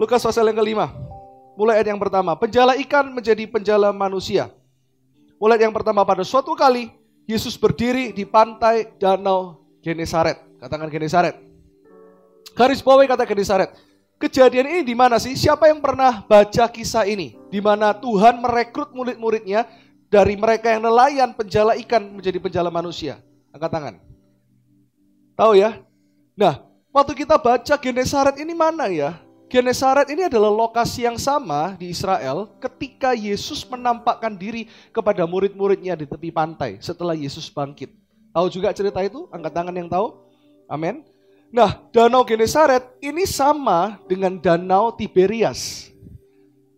Lukas pasal yang kelima. Mulai ayat yang pertama. Penjala ikan menjadi penjala manusia. Mulai ayat yang pertama pada suatu kali Yesus berdiri di pantai danau Genesaret. Katakan Genesaret. Garis bawahi kata Genesaret. Kejadian ini di mana sih? Siapa yang pernah baca kisah ini? Di mana Tuhan merekrut murid-muridnya dari mereka yang nelayan penjala ikan menjadi penjala manusia. Angkat tangan. Tahu ya? Nah, waktu kita baca Genesaret ini mana ya? Genesaret ini adalah lokasi yang sama di Israel ketika Yesus menampakkan diri kepada murid-muridnya di tepi pantai setelah Yesus bangkit. Tahu juga cerita itu? Angkat tangan yang tahu. Amin. Nah, Danau Genesaret ini sama dengan Danau Tiberias.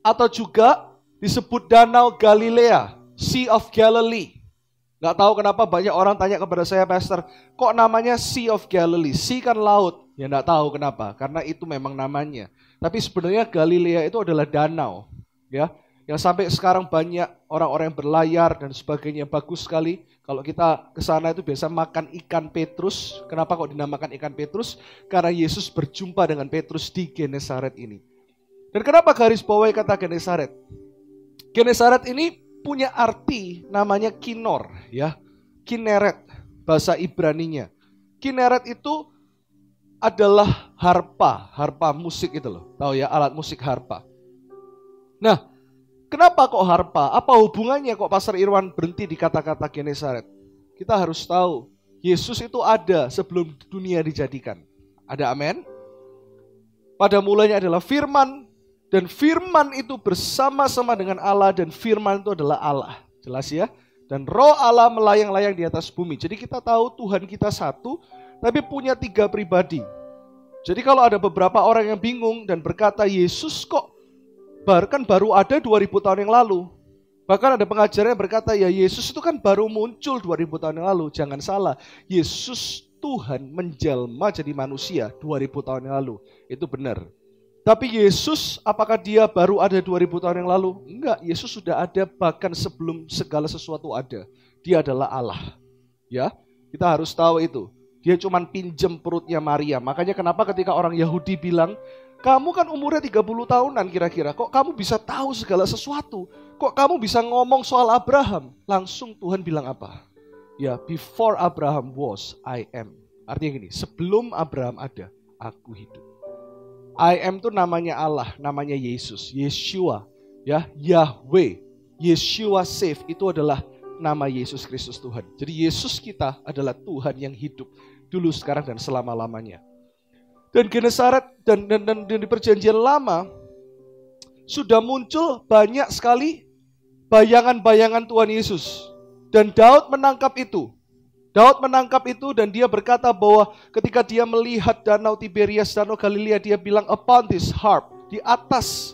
Atau juga disebut Danau Galilea, Sea of Galilee. Gak tahu kenapa banyak orang tanya kepada saya, Pastor, kok namanya Sea of Galilee? Sea kan laut. Ya gak tahu kenapa, karena itu memang namanya. Tapi sebenarnya Galilea itu adalah danau, ya, yang sampai sekarang banyak orang-orang yang berlayar dan sebagainya bagus sekali. Kalau kita ke sana itu biasa makan ikan Petrus. Kenapa kok dinamakan ikan Petrus? Karena Yesus berjumpa dengan Petrus di Genesaret ini. Dan kenapa garis bawahi kata Genesaret? Genesaret ini punya arti namanya kinor, ya. Kineret bahasa Ibraninya. Kineret itu adalah harpa, harpa musik itu loh. Tahu ya, alat musik harpa. Nah, kenapa kok harpa? Apa hubungannya kok Pastor Irwan berhenti di kata-kata Genesaret? Kita harus tahu, Yesus itu ada sebelum dunia dijadikan. Ada amin? Pada mulanya adalah firman, dan firman itu bersama-sama dengan Allah, dan firman itu adalah Allah. Jelas ya? Dan roh Allah melayang-layang di atas bumi. Jadi kita tahu Tuhan kita satu, tapi punya tiga pribadi. Jadi kalau ada beberapa orang yang bingung dan berkata Yesus kok bahkan baru ada 2000 tahun yang lalu. Bahkan ada pengajaran yang berkata ya Yesus itu kan baru muncul 2000 tahun yang lalu. Jangan salah, Yesus Tuhan menjelma jadi manusia 2000 tahun yang lalu. Itu benar. Tapi Yesus apakah dia baru ada 2000 tahun yang lalu? Enggak, Yesus sudah ada bahkan sebelum segala sesuatu ada. Dia adalah Allah. Ya, kita harus tahu itu. Dia cuma pinjem perutnya Maria. Makanya kenapa ketika orang Yahudi bilang, kamu kan umurnya 30 tahunan kira-kira. Kok kamu bisa tahu segala sesuatu? Kok kamu bisa ngomong soal Abraham? Langsung Tuhan bilang apa? Ya, before Abraham was, I am. Artinya gini, sebelum Abraham ada, aku hidup. I am itu namanya Allah, namanya Yesus, Yeshua, ya, Yahweh, Yeshua save itu adalah nama Yesus Kristus Tuhan. Jadi Yesus kita adalah Tuhan yang hidup dulu, sekarang, dan selama-lamanya. Dan Genesaret dan, dan, dan, dan di perjanjian lama sudah muncul banyak sekali bayangan-bayangan Tuhan Yesus. Dan Daud menangkap itu. Daud menangkap itu dan dia berkata bahwa ketika dia melihat danau Tiberias, danau Galilea, dia bilang upon this harp, di atas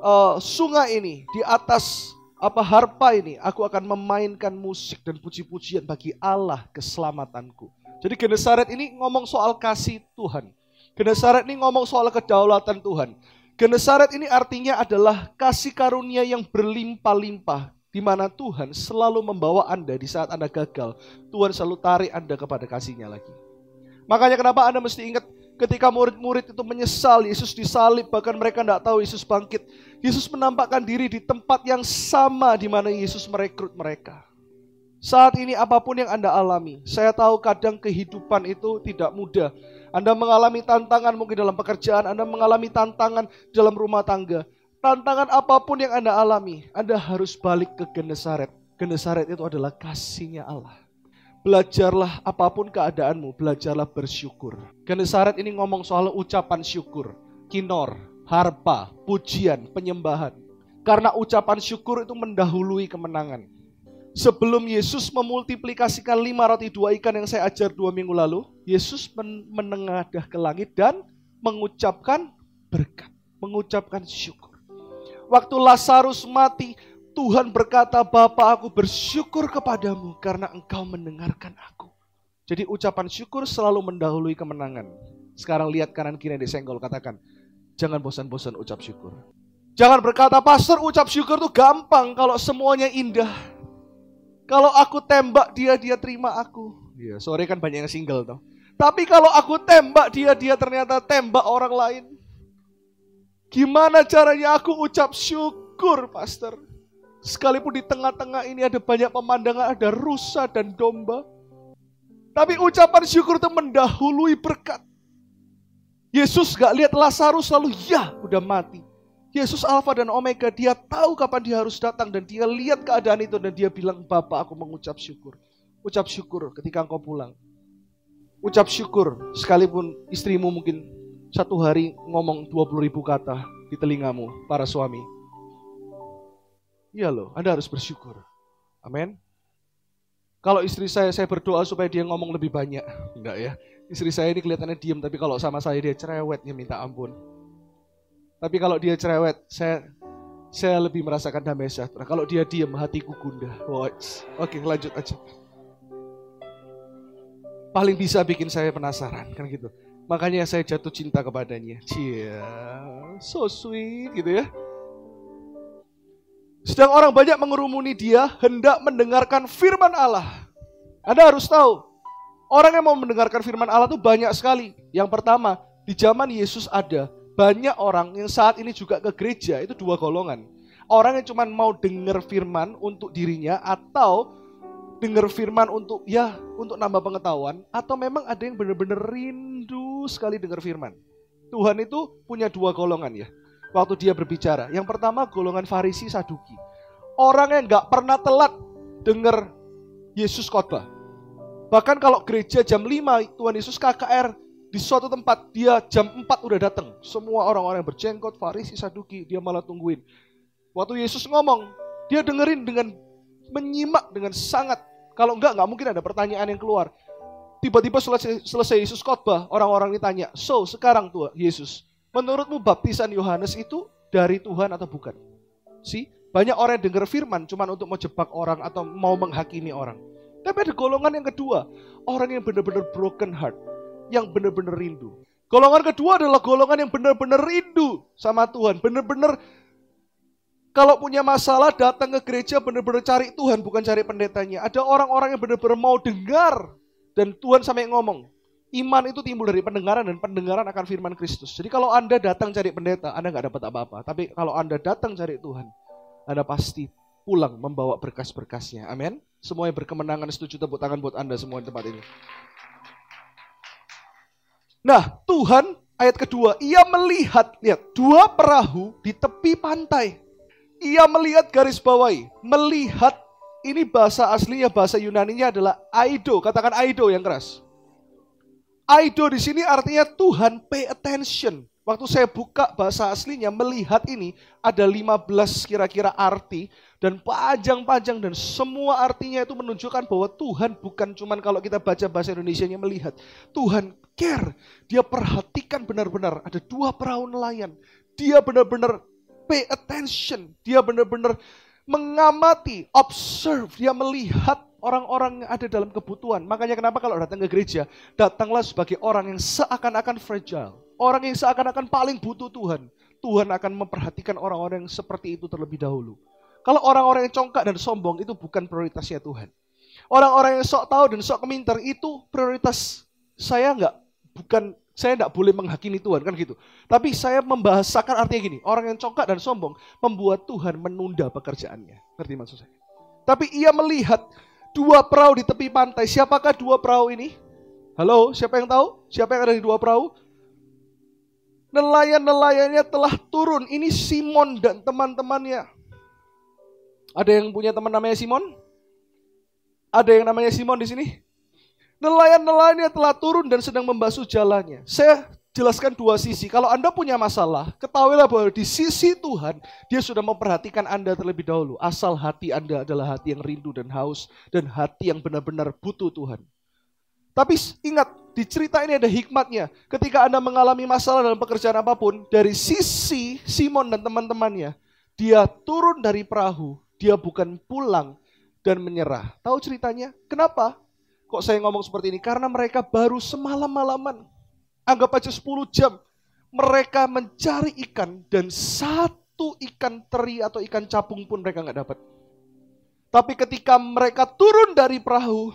uh, sungai ini, di atas apa harpa ini, aku akan memainkan musik dan puji-pujian bagi Allah keselamatanku. Jadi Genesaret ini ngomong soal kasih Tuhan. Genesaret ini ngomong soal kedaulatan Tuhan. Genesaret ini artinya adalah kasih karunia yang berlimpah-limpah di mana Tuhan selalu membawa Anda di saat Anda gagal. Tuhan selalu tarik Anda kepada kasihnya lagi. Makanya kenapa Anda mesti ingat ketika murid-murid itu menyesal Yesus disalib bahkan mereka tidak tahu Yesus bangkit. Yesus menampakkan diri di tempat yang sama di mana Yesus merekrut mereka. Saat ini apa pun yang Anda alami, saya tahu kadang kehidupan itu tidak mudah. Anda mengalami tantangan mungkin dalam pekerjaan, Anda mengalami tantangan dalam rumah tangga. Tantangan apa pun yang Anda alami, Anda harus balik ke Genesaret. Genesaret itu adalah kasihnya Allah. Belajarlah apa pun keadaanmu, belajarlah bersyukur. Genesaret ini ngomong soal ucapan syukur, kinor, harpa, pujian, penyembahan. Karena ucapan syukur itu mendahului kemenangan. Sebelum Yesus memultiplikasikan lima roti dua ikan yang saya ajar dua minggu lalu, Yesus men menengadah ke langit dan mengucapkan berkat, mengucapkan syukur. Waktu Lazarus mati, Tuhan berkata, Bapa aku bersyukur kepadamu karena engkau mendengarkan aku. Jadi ucapan syukur selalu mendahului kemenangan. Sekarang lihat kanan kiri disenggol, katakan, jangan bosan-bosan ucap syukur. Jangan berkata, pastor ucap syukur itu gampang kalau semuanya indah. Kalau aku tembak dia, dia terima aku. Iya, sore kan banyak yang single toh. Tapi kalau aku tembak dia, dia ternyata tembak orang lain. Gimana caranya aku ucap syukur, Pastor? Sekalipun di tengah-tengah ini ada banyak pemandangan, ada rusa dan domba. Tapi ucapan syukur itu mendahului berkat. Yesus gak lihat Lazarus lalu ya udah mati. Yesus Alfa dan Omega, dia tahu kapan dia harus datang dan dia lihat keadaan itu dan dia bilang, Bapak aku mengucap syukur. Ucap syukur ketika engkau pulang. Ucap syukur sekalipun istrimu mungkin satu hari ngomong 20 ribu kata di telingamu, para suami. Iya loh, Anda harus bersyukur. Amin. Kalau istri saya, saya berdoa supaya dia ngomong lebih banyak. Enggak ya. Istri saya ini kelihatannya diem, tapi kalau sama saya dia cerewet, ya minta ampun. Tapi kalau dia cerewet, saya saya lebih merasakan damai sejahtera. Kalau dia diem, hatiku gundah. Oke, lanjut aja. Paling bisa bikin saya penasaran, kan gitu. Makanya saya jatuh cinta kepadanya. Cia, so sweet gitu ya. Sedang orang banyak mengerumuni dia hendak mendengarkan firman Allah. Anda harus tahu, orang yang mau mendengarkan firman Allah itu banyak sekali. Yang pertama, di zaman Yesus ada banyak orang yang saat ini juga ke gereja, itu dua golongan. Orang yang cuma mau dengar firman untuk dirinya atau dengar firman untuk ya untuk nambah pengetahuan atau memang ada yang benar-benar rindu sekali dengar firman. Tuhan itu punya dua golongan ya waktu dia berbicara. Yang pertama golongan Farisi Saduki. Orang yang nggak pernah telat dengar Yesus khotbah. Bahkan kalau gereja jam 5 Tuhan Yesus KKR di suatu tempat dia jam 4 udah datang. Semua orang-orang yang berjenggot, Farisi, Saduki, dia malah tungguin. Waktu Yesus ngomong, dia dengerin dengan menyimak dengan sangat. Kalau enggak, enggak mungkin ada pertanyaan yang keluar. Tiba-tiba selesai, selesai Yesus khotbah, orang-orang ditanya, so sekarang tuh Yesus, Menurutmu baptisan Yohanes itu dari Tuhan atau bukan? Si banyak orang yang dengar firman cuma untuk mau jebak orang atau mau menghakimi orang. Tapi ada golongan yang kedua, orang yang benar-benar broken heart, yang benar-benar rindu. Golongan kedua adalah golongan yang benar-benar rindu sama Tuhan, benar-benar kalau punya masalah datang ke gereja benar-benar cari Tuhan bukan cari pendetanya. Ada orang-orang yang benar-benar mau dengar dan Tuhan sampai ngomong, Iman itu timbul dari pendengaran dan pendengaran akan firman Kristus. Jadi kalau Anda datang cari pendeta, Anda nggak dapat apa-apa. Tapi kalau Anda datang cari Tuhan, Anda pasti pulang membawa berkas-berkasnya. Amin. Semuanya berkemenangan setuju tepuk tangan buat Anda semua di tempat ini. Nah, Tuhan ayat kedua, ia melihat, lihat, dua perahu di tepi pantai. Ia melihat garis bawahi, melihat ini bahasa aslinya bahasa Yunaninya adalah aido, katakan aido yang keras. Aido di sini artinya Tuhan pay attention. Waktu saya buka bahasa aslinya melihat ini ada 15 kira-kira arti dan panjang-panjang dan semua artinya itu menunjukkan bahwa Tuhan bukan cuman kalau kita baca bahasa Indonesia-nya melihat. Tuhan care, dia perhatikan benar-benar ada dua perahu nelayan. Dia benar-benar pay attention, dia benar-benar mengamati, observe, dia melihat orang-orang yang ada dalam kebutuhan. Makanya kenapa kalau datang ke gereja, datanglah sebagai orang yang seakan-akan fragile. Orang yang seakan-akan paling butuh Tuhan. Tuhan akan memperhatikan orang-orang yang seperti itu terlebih dahulu. Kalau orang-orang yang congkak dan sombong itu bukan prioritasnya Tuhan. Orang-orang yang sok tahu dan sok keminter itu prioritas saya enggak bukan saya tidak boleh menghakimi Tuhan kan gitu. Tapi saya membahasakan artinya gini, orang yang congkak dan sombong membuat Tuhan menunda pekerjaannya. Ngerti maksud saya? Tapi ia melihat dua perahu di tepi pantai. Siapakah dua perahu ini? Halo, siapa yang tahu? Siapa yang ada di dua perahu? Nelayan-nelayannya telah turun. Ini Simon dan teman-temannya. Ada yang punya teman namanya Simon? Ada yang namanya Simon di sini? Nelayan-nelayannya telah turun dan sedang membasuh jalannya. Saya jelaskan dua sisi. Kalau Anda punya masalah, ketahuilah bahwa di sisi Tuhan, dia sudah memperhatikan Anda terlebih dahulu. Asal hati Anda adalah hati yang rindu dan haus, dan hati yang benar-benar butuh Tuhan. Tapi ingat, di cerita ini ada hikmatnya. Ketika Anda mengalami masalah dalam pekerjaan apa pun, dari sisi Simon dan teman-temannya, dia turun dari perahu, dia bukan pulang dan menyerah. Tahu ceritanya? Kenapa? Kok saya ngomong seperti ini? Karena mereka baru semalam malaman Anggap aja 10 jam. Mereka mencari ikan dan satu ikan teri atau ikan capung pun mereka nggak dapat. Tapi ketika mereka turun dari perahu,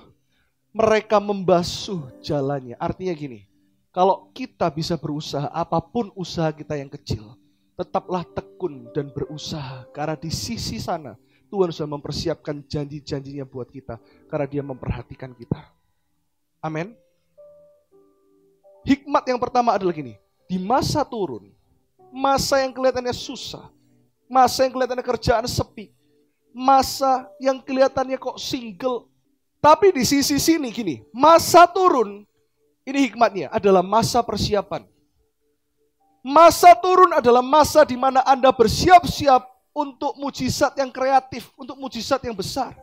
mereka membasuh jalannya. Artinya gini, kalau kita bisa berusaha, apa pun usaha kita yang kecil, Tetaplah tekun dan berusaha karena di sisi sana Tuhan sudah mempersiapkan janji-janjinya buat kita karena dia memperhatikan kita. Amin. Hikmat yang pertama adalah gini, di masa turun, masa yang kelihatannya susah, masa yang kelihatannya kerjaan sepi, masa yang kelihatannya kok single. Tapi di sisi sini gini, masa turun, ini hikmatnya adalah masa persiapan. Masa turun adalah masa di mana Anda bersiap-siap untuk mujizat yang kreatif, untuk mujizat yang besar.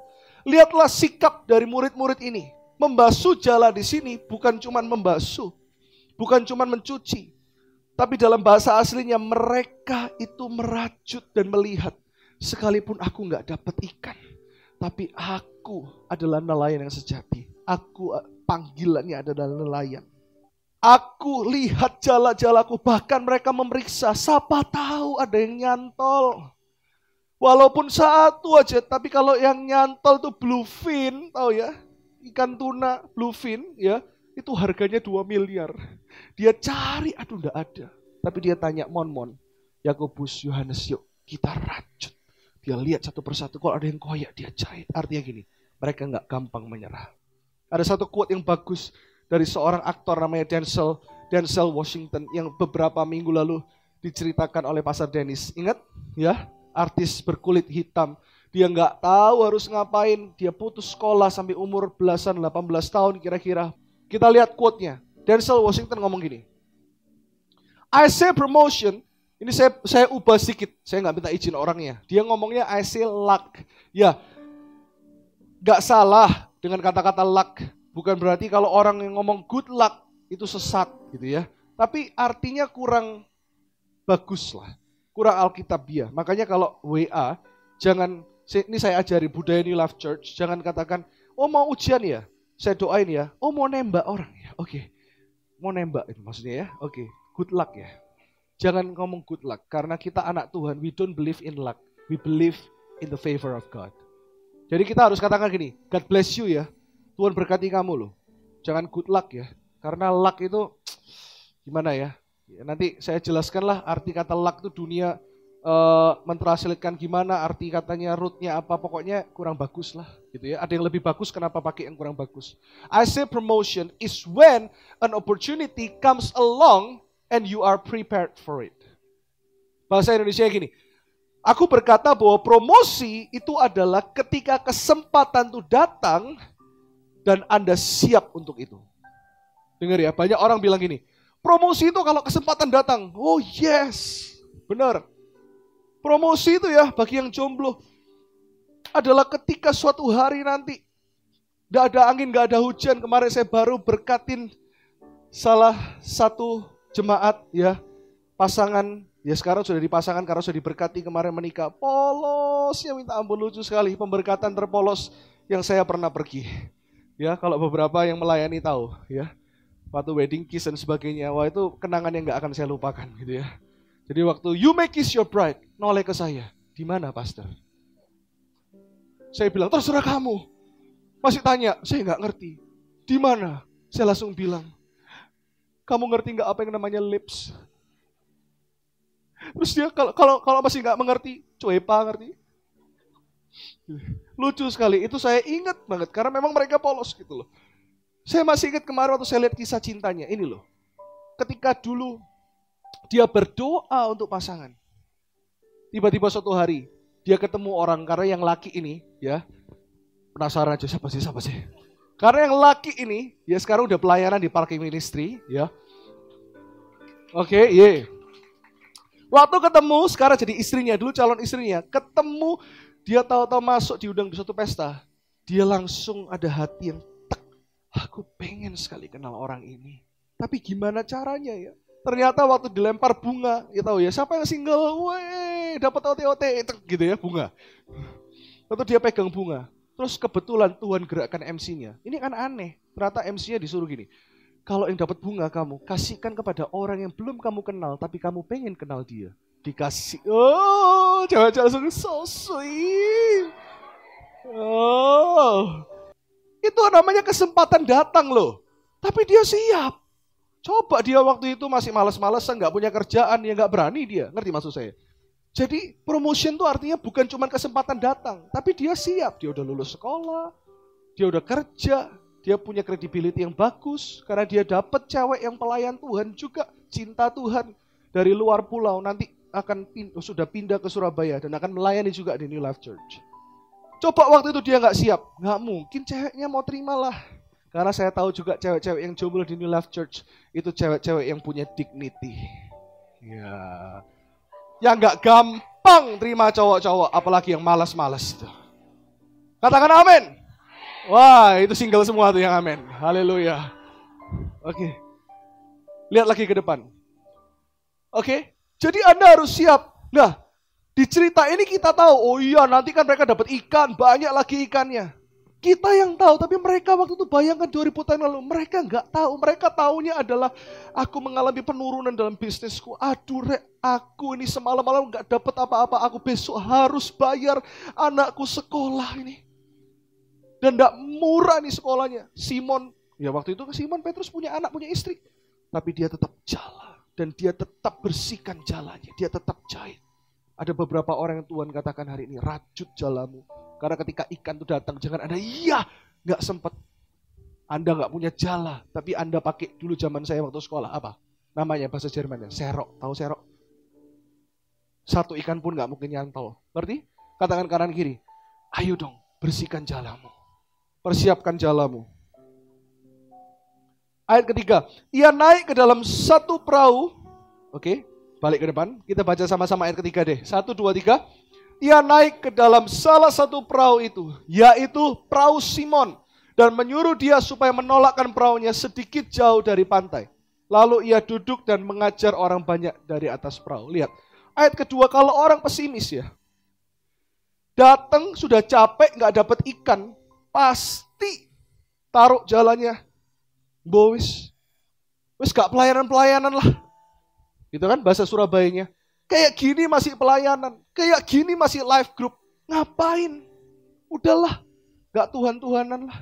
Lihatlah sikap dari murid-murid ini. Membasuh jalan di sini bukan cuma membasuh, bukan cuma mencuci, tapi dalam bahasa aslinya mereka itu merajut dan melihat. Sekalipun aku nggak dapat ikan, tapi aku adalah nelayan yang sejati. Aku eh, panggilannya adalah nelayan. Aku lihat jala-jalaku, bahkan mereka memeriksa, siapa tahu ada yang nyantol. Walaupun satu aja, tapi kalau yang nyantol tuh bluefin, tahu ya? Ikan tuna bluefin ya, itu harganya 2 miliar. Dia cari, aduh enggak ada. Tapi dia tanya, Mon, Mon, Yakobus, Yohanes, yuk kita rajut. Dia lihat satu persatu, kalau ada yang koyak dia jahit. Artinya gini, mereka nggak gampang menyerah. Ada satu quote yang bagus dari seorang aktor namanya Denzel, Denzel Washington yang beberapa minggu lalu diceritakan oleh Pastor Dennis. Ingat ya, artis berkulit hitam. Dia nggak tahu harus ngapain. Dia putus sekolah sampai umur belasan, 18 tahun kira-kira. Kita lihat quote-nya. Denzel Washington ngomong gini. I say promotion, ini saya saya ubah sedikit, saya nggak minta izin orangnya. Dia ngomongnya I say luck. Ya, nggak salah dengan kata-kata luck. Bukan berarti kalau orang yang ngomong good luck itu sesat gitu ya. Tapi artinya kurang bagus lah. Kurang alkitabiah. Makanya kalau WA, jangan, ini saya ajari budaya di Love Church, jangan katakan, oh mau ujian ya? Saya doain ya, oh mau nembak orang ya, oke. Okay. Mau nembak itu maksudnya ya, oke. Okay. Good luck ya. Jangan ngomong good luck, karena kita anak Tuhan, we don't believe in luck. We believe in the favor of God. Jadi kita harus katakan gini, God bless you ya. Tuhan berkati kamu loh. Jangan good luck ya. Karena luck itu gimana ya? ya nanti saya jelaskanlah arti kata luck itu dunia uh, mentranslatekan gimana arti katanya rootnya apa pokoknya kurang bagus lah gitu ya. Ada yang lebih bagus kenapa pakai yang kurang bagus? I say promotion is when an opportunity comes along and you are prepared for it. Bahasa Indonesia gini aku berkata bahwa promosi itu adalah ketika kesempatan itu datang dan anda siap untuk itu. Dengar ya banyak orang bilang gini promosi itu kalau kesempatan datang. Oh yes. Benar Promosi itu ya bagi yang jomblo adalah ketika suatu hari nanti tidak ada angin, gak ada hujan. Kemarin saya baru berkatin salah satu jemaat ya pasangan ya sekarang sudah dipasangkan karena sudah diberkati kemarin menikah. Polosnya minta ampun lucu sekali pemberkatan terpolos yang saya pernah pergi. Ya kalau beberapa yang melayani tahu ya waktu wedding kiss dan sebagainya. Wah itu kenangan yang nggak akan saya lupakan gitu ya. Jadi waktu you make kiss your bride, noleh ke saya. Di mana pastor? Saya bilang, terserah kamu. Masih tanya, saya nggak ngerti. Di mana? Saya langsung bilang, kamu ngerti nggak apa yang namanya lips? Terus dia kalau kalau kalau masih nggak mengerti, cuepa ngerti? Lucu sekali, itu saya ingat banget karena memang mereka polos gitu loh. Saya masih ingat kemarin waktu saya lihat kisah cintanya, ini loh. Ketika dulu dia berdoa untuk pasangan. Tiba-tiba suatu hari dia ketemu orang karena yang laki ini ya penasaran aja siapa sih siapa sih. Karena yang laki ini ya sekarang udah pelayanan di parking ministry ya. Oke, okay, iya. Yeah. Waktu ketemu sekarang jadi istrinya dulu calon istrinya, ketemu dia tahu-tahu masuk diundang di suatu pesta, dia langsung ada hati yang tek, aku pengen sekali kenal orang ini. Tapi gimana caranya ya? Ternyata waktu dilempar bunga, ya tahu ya, siapa yang single, weh, dapat OT-OT, gitu ya, bunga. Waktu dia pegang bunga, terus kebetulan Tuhan gerakkan MC-nya. Ini kan aneh, ternyata MC-nya disuruh gini, kalau yang dapat bunga kamu, kasihkan kepada orang yang belum kamu kenal, tapi kamu pengen kenal dia. Dikasih, oh, jangan-jangan so sweet. Oh, itu namanya kesempatan datang loh. Tapi dia siap. Coba dia waktu itu masih males-malesan, nggak punya kerjaan, ya nggak berani dia. Ngerti maksud saya? Jadi promotion itu artinya bukan cuma kesempatan datang, tapi dia siap. Dia udah lulus sekolah, dia udah kerja, dia punya credibility yang bagus karena dia dapat cewek yang pelayan Tuhan juga cinta Tuhan dari luar pulau nanti akan pindah, sudah pindah ke Surabaya dan akan melayani juga di New Life Church. Coba waktu itu dia nggak siap, nggak mungkin ceweknya mau terimalah. Karena saya tahu juga cewek-cewek yang jomblo di New Life Church itu cewek-cewek yang punya dignity. Ya. Yang nggak gampang terima cowok-cowok, apalagi yang malas-malas itu. Katakan amin. Wah, itu single semua tuh yang amin. Haleluya. Oke. Lihat lagi ke depan. Oke. Jadi Anda harus siap. Nah, di cerita ini kita tahu, oh iya nanti kan mereka dapat ikan, banyak lagi ikannya. Kita yang tahu, tapi mereka waktu itu bayangkan 2000 tahun lalu, mereka nggak tahu. Mereka tahunya adalah aku mengalami penurunan dalam bisnisku. Aduh rek, aku ini semalam-malam nggak dapat apa-apa. Aku besok harus bayar anakku sekolah ini. Dan nggak murah nih sekolahnya. Simon, ya waktu itu Simon Petrus punya anak, punya istri. Tapi dia tetap jalan. Dan dia tetap bersihkan jalannya. Dia tetap jahit. Ada beberapa orang yang Tuhan katakan hari ini, rajut jalamu karena ketika ikan itu datang, jangan Anda, iya, nggak sempat. Anda nggak punya jala, tapi Anda pakai dulu zaman saya waktu sekolah, apa? Namanya bahasa Jerman ya, serok. Tahu serok? Satu ikan pun nggak mungkin nyantol. Berarti katakan kanan kiri, ayo dong, bersihkan jalamu. Persiapkan jalamu. Ayat ketiga, ia naik ke dalam satu perahu. Oke, balik ke depan. Kita baca sama-sama ayat ketiga deh. Satu, dua, tiga ia naik ke dalam salah satu perahu itu, yaitu perahu Simon, dan menyuruh dia supaya menolakkan perahunya sedikit jauh dari pantai. Lalu ia duduk dan mengajar orang banyak dari atas perahu. Lihat, ayat kedua kalau orang pesimis ya, datang sudah capek nggak dapat ikan, pasti taruh jalannya, bowis, wis gak pelayanan pelayanan lah, gitu kan bahasa Surabayanya. Kayak gini masih pelayanan. Kayak gini masih live group. Ngapain? Udahlah. Gak Tuhan-Tuhanan lah.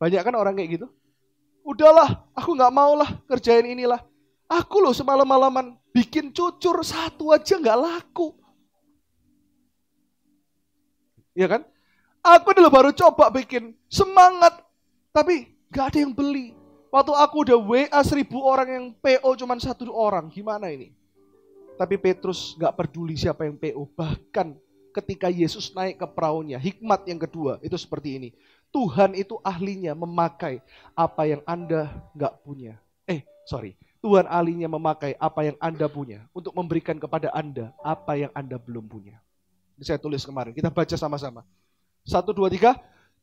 Banyak kan orang kayak gitu. Udahlah, aku gak mau lah kerjain inilah. Aku loh semalam-malaman bikin cucur satu aja gak laku. Ya kan? Aku dulu baru coba bikin semangat. Tapi gak ada yang beli. Waktu aku udah WA seribu orang yang PO cuma satu orang. Gimana ini? Tapi Petrus gak peduli siapa yang PO. Bahkan ketika Yesus naik ke perahunya, hikmat yang kedua itu seperti ini. Tuhan itu ahlinya memakai apa yang Anda gak punya. Eh, sorry. Tuhan ahlinya memakai apa yang Anda punya untuk memberikan kepada Anda apa yang Anda belum punya. Ini saya tulis kemarin. Kita baca sama-sama. Satu, dua, tiga.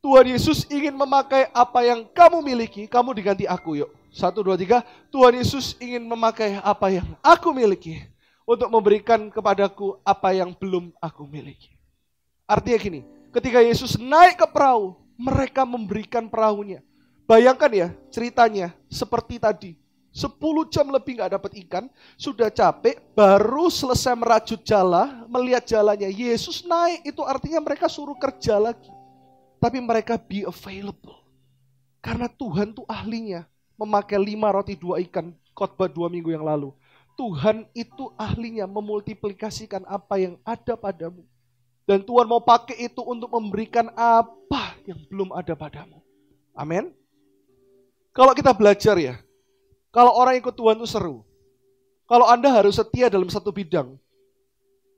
Tuhan Yesus ingin memakai apa yang kamu miliki, kamu diganti aku yuk. Satu, dua, tiga. Tuhan Yesus ingin memakai apa yang aku miliki, untuk memberikan kepadaku apa yang belum aku miliki. Artinya gini, ketika Yesus naik ke perahu, mereka memberikan perahunya. Bayangkan ya ceritanya seperti tadi. 10 jam lebih nggak dapat ikan, sudah capek, baru selesai merajut jala, melihat jalannya. Yesus naik, itu artinya mereka suruh kerja lagi. Tapi mereka be available. Karena Tuhan tuh ahlinya memakai lima roti dua ikan khotbah dua minggu yang lalu. Tuhan itu ahlinya memultiplikasikan apa yang ada padamu. Dan Tuhan mau pakai itu untuk memberikan apa yang belum ada padamu. Amin. Kalau kita belajar ya, kalau orang ikut Tuhan itu seru. Kalau Anda harus setia dalam satu bidang,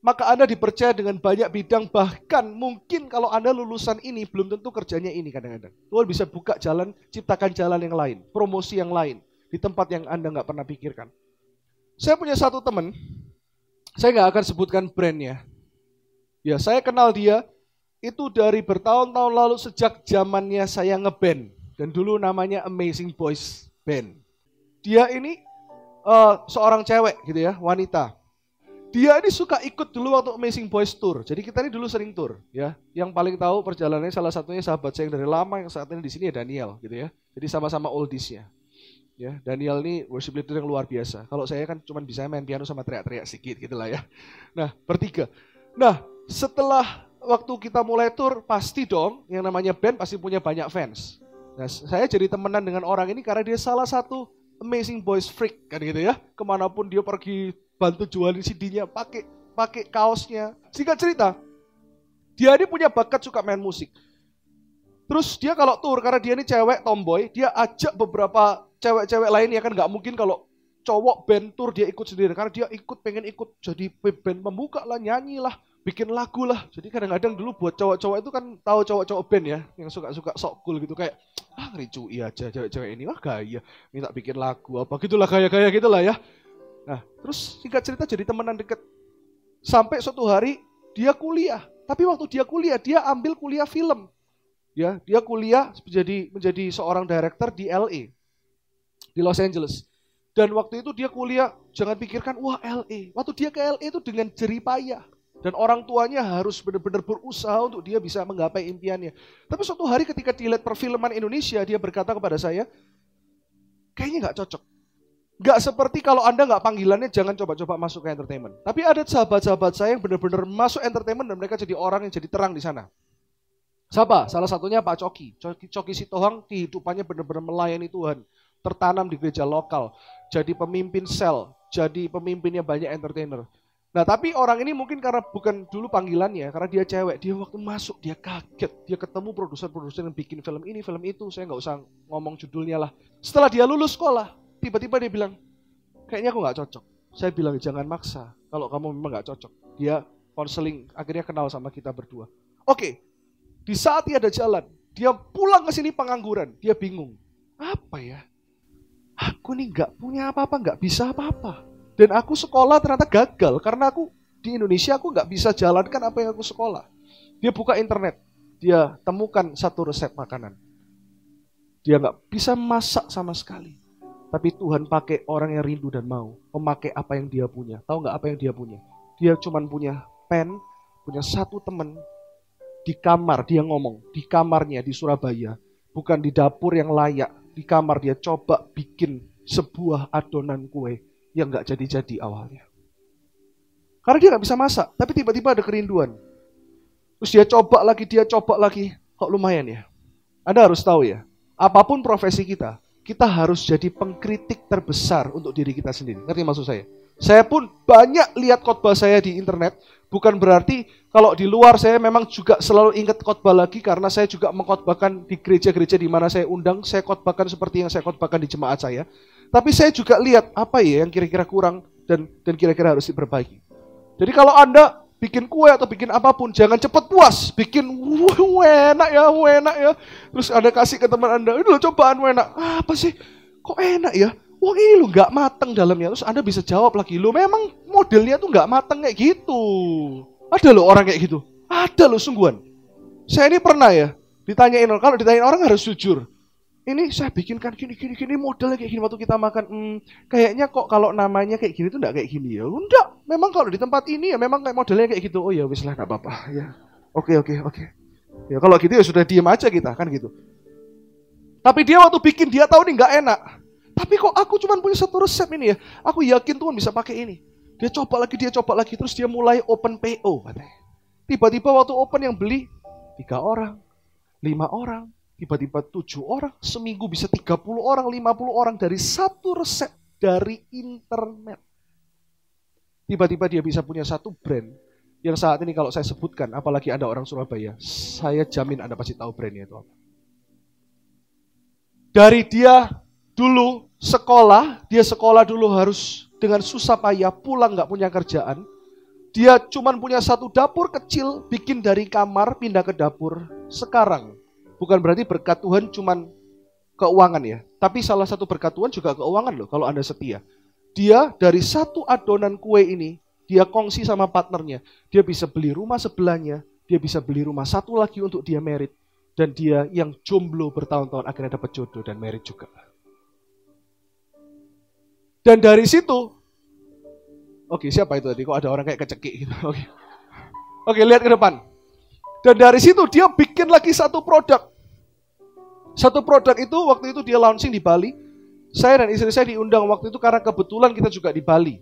maka Anda dipercaya dengan banyak bidang, bahkan mungkin kalau Anda lulusan ini, belum tentu kerjanya ini kadang-kadang. Tuhan bisa buka jalan, ciptakan jalan yang lain, promosi yang lain, di tempat yang Anda nggak pernah pikirkan. Saya punya satu teman, saya nggak akan sebutkan brandnya. Ya, saya kenal dia itu dari bertahun-tahun lalu sejak zamannya saya ngeband dan dulu namanya Amazing Boys Band. Dia ini uh, seorang cewek gitu ya, wanita. Dia ini suka ikut dulu waktu Amazing Boys Tour. Jadi kita ini dulu sering tour ya. Yang paling tahu perjalanannya salah satunya sahabat saya yang dari lama yang saat ini di sini ya Daniel gitu ya. Jadi sama-sama oldiesnya. Ya, Daniel ini worship leader yang luar biasa. Kalau saya kan cuma bisa main piano sama teriak-teriak sedikit gitu lah ya. Nah, bertiga. Nah, setelah waktu kita mulai tour, pasti dong yang namanya band pasti punya banyak fans. Nah, saya jadi temenan dengan orang ini karena dia salah satu amazing boys freak kan gitu ya. Ke mana pun dia pergi bantu jualin CD-nya pakai pakai kaosnya. Singkat cerita, dia ini punya bakat suka main musik. Terus dia kalau tour karena dia ini cewek tomboy, dia ajak beberapa cewek-cewek lain ya kan? Nggak mungkin kalau cowok band tour dia ikut sendiri. Karena dia ikut pengen ikut. Jadi band pembuka lah nyanyi lah bikin lagu lah. Jadi kadang-kadang dulu buat cowok-cowok itu kan tahu cowok-cowok band ya yang suka-suka sok cool gitu. Kayak ah ngericuy aja cewek-cewek ini. Wah gaya. Minta bikin lagu apa. Gitulah gaya-gaya gitulah ya nah terus singkat cerita jadi temenan deket sampai suatu hari dia kuliah tapi waktu dia kuliah dia ambil kuliah film ya dia kuliah menjadi menjadi seorang director di LA di Los Angeles dan waktu itu dia kuliah, jangan pikirkan, wah LA. Waktu dia ke LA itu dengan jeripayah. Dan orang tuanya harus benar-benar berusaha untuk dia bisa menggapai impiannya. Tapi suatu hari ketika dilihat perfilman Indonesia, dia berkata kepada saya, kayaknya nggak cocok. Nggak seperti kalau Anda nggak panggilannya, jangan coba-coba masuk ke entertainment. Tapi ada sahabat-sahabat saya yang benar-benar masuk entertainment dan mereka jadi orang yang jadi terang di sana. Siapa? Salah satunya Pak Coki. Coki, Coki Sitohang kehidupannya benar-benar melayani Tuhan tertanam di gereja lokal, jadi pemimpin sel, jadi pemimpinnya banyak entertainer. Nah tapi orang ini mungkin karena bukan dulu panggilannya, karena dia cewek, dia waktu masuk dia kaget, dia ketemu produser-produser yang bikin film ini, film itu, saya nggak usah ngomong judulnya lah. Setelah dia lulus sekolah, tiba-tiba dia bilang, kayaknya aku nggak cocok. Saya bilang jangan maksa, kalau kamu memang nggak cocok. Dia konseling, akhirnya kenal sama kita berdua. Oke, di saat dia ada jalan, dia pulang ke sini pengangguran, dia bingung. Apa ya? aku nih nggak punya apa-apa, nggak bisa apa-apa. Dan aku sekolah ternyata gagal karena aku di Indonesia aku nggak bisa jalankan apa yang aku sekolah. Dia buka internet, dia temukan satu resep makanan. Dia nggak bisa masak sama sekali. Tapi Tuhan pakai orang yang rindu dan mau memakai apa yang dia punya. Tahu nggak apa yang dia punya? Dia cuma punya pen, punya satu teman di kamar dia ngomong di kamarnya di Surabaya, bukan di dapur yang layak, di kamar dia coba bikin sebuah adonan kue yang gak jadi-jadi awalnya. Karena dia gak bisa masak, tapi tiba-tiba ada kerinduan. Terus dia coba lagi, dia coba lagi. Kok lumayan ya? Anda harus tahu ya, apa pun profesi kita, kita harus jadi pengkritik terbesar untuk diri kita sendiri. Ngerti maksud saya? Saya pun banyak lihat khotbah saya di internet, bukan berarti kalau di luar saya memang juga selalu ingat khotbah lagi karena saya juga mengkhotbahkan di gereja-gereja di mana saya undang, saya khotbahkan seperti yang saya khotbahkan di jemaat saya. Tapi saya juga lihat apa ya yang kira-kira kurang dan dan kira-kira harus diperbaiki. Jadi kalau Anda bikin kue atau bikin apa pun, jangan cepat puas. Bikin enak ya, enak ya. Terus Anda kasih ke teman Anda, ini loh cobaan enak. Apa sih? Kok enak ya? Wah ini lo nggak mateng dalamnya. Terus Anda bisa jawab lagi, lo memang modelnya tuh nggak mateng kayak gitu. Ada lo orang kayak gitu. Ada lo sungguhan. Saya ini pernah ya, ditanyain kalau ditanyain orang harus jujur. Ini saya bikinkan gini, gini, gini, modelnya kayak gini waktu kita makan. Hmm, kayaknya kok kalau namanya kayak gini tuh enggak kayak gini ya. Enggak, memang kalau di tempat ini ya memang kayak modelnya kayak gitu. Oh ya wis lah apa-apa ya. Oke, oke, oke. Ya kalau gitu ya sudah diem aja kita kan gitu. Tapi dia waktu bikin dia tahu nih nggak enak. Tapi kok aku cuma punya satu resep ini ya. Aku yakin Tuhan bisa pakai ini. Dia coba lagi, dia coba lagi. Terus dia mulai open PO katanya. Tiba-tiba waktu open yang beli tiga orang, lima orang, tiba-tiba tujuh orang, seminggu bisa 30 orang, 50 orang dari satu resep dari internet. Tiba-tiba dia bisa punya satu brand yang saat ini kalau saya sebutkan, apalagi Anda orang Surabaya, saya jamin Anda pasti tahu brandnya itu apa. Dari dia dulu sekolah, dia sekolah dulu harus dengan susah payah pulang nggak punya kerjaan. Dia cuma punya satu dapur kecil, bikin dari kamar pindah ke dapur. Sekarang bukan berarti berkat Tuhan cuma keuangan ya, tapi salah satu berkat Tuhan juga keuangan loh kalau Anda setia. Dia dari satu adonan kue ini, dia kongsi sama partnernya. Dia bisa beli rumah sebelahnya, dia bisa beli rumah satu lagi untuk dia merit. Dan dia yang jomblo bertahun-tahun akhirnya dapat jodoh dan merit juga. Dan dari situ, oke siapa itu tadi? Kok ada orang kayak kecekik gitu? Oke, oke lihat ke depan. Dan dari situ dia bikin lagi satu produk. Satu produk itu waktu itu dia launching di Bali. Saya dan istri saya diundang waktu itu karena kebetulan kita juga di Bali.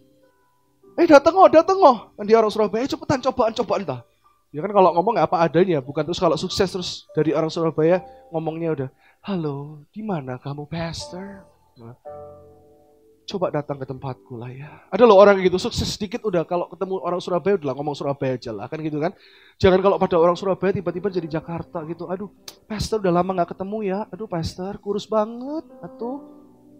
Eh dateng oh, dateng oh. Dan dia orang Surabaya, eh, cepetan cobaan, cobaan entah. Ya kan kalau ngomong apa adanya, bukan terus kalau sukses terus dari orang Surabaya ngomongnya udah, halo, di mana kamu pastor? Coba datang ke tempatku lah ya. Ada loh orang gitu, sukses sedikit udah kalau ketemu orang Surabaya udah ngomong Surabaya aja lah, kan gitu kan. Jangan kalau pada orang Surabaya tiba-tiba jadi Jakarta gitu. Aduh, pastor udah lama nggak ketemu ya. Aduh, pastor kurus banget. Atau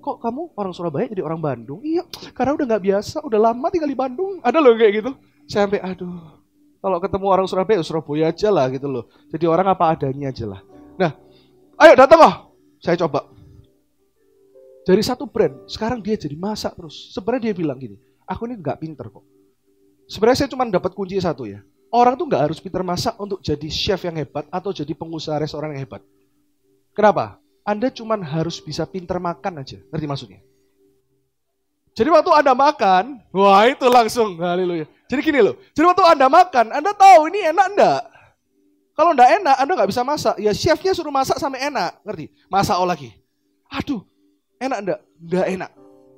kok kamu orang Surabaya jadi orang Bandung? Iya, karena udah nggak biasa, udah lama tinggal di Bandung. Ada loh kayak gitu. Sampai aduh, kalau ketemu orang Surabaya, ya Surabaya aja lah gitu loh. Jadi orang apa adanya aja lah. Nah, ayo datang loh. Saya coba dari satu brand, sekarang dia jadi masak terus. Sebenarnya dia bilang gini, aku ini nggak pinter kok. Sebenarnya saya cuma dapat kunci satu ya. Orang tuh nggak harus pinter masak untuk jadi chef yang hebat atau jadi pengusaha restoran yang hebat. Kenapa? Anda cuma harus bisa pinter makan aja. Ngerti maksudnya? Jadi waktu Anda makan, wah itu langsung, haleluya. Jadi gini loh, jadi waktu Anda makan, Anda tahu ini enak enggak? Kalau enggak enak, Anda nggak bisa masak. Ya chefnya suruh masak sampai enak, ngerti? Masak lagi. Aduh, Enak enggak? Enggak enak.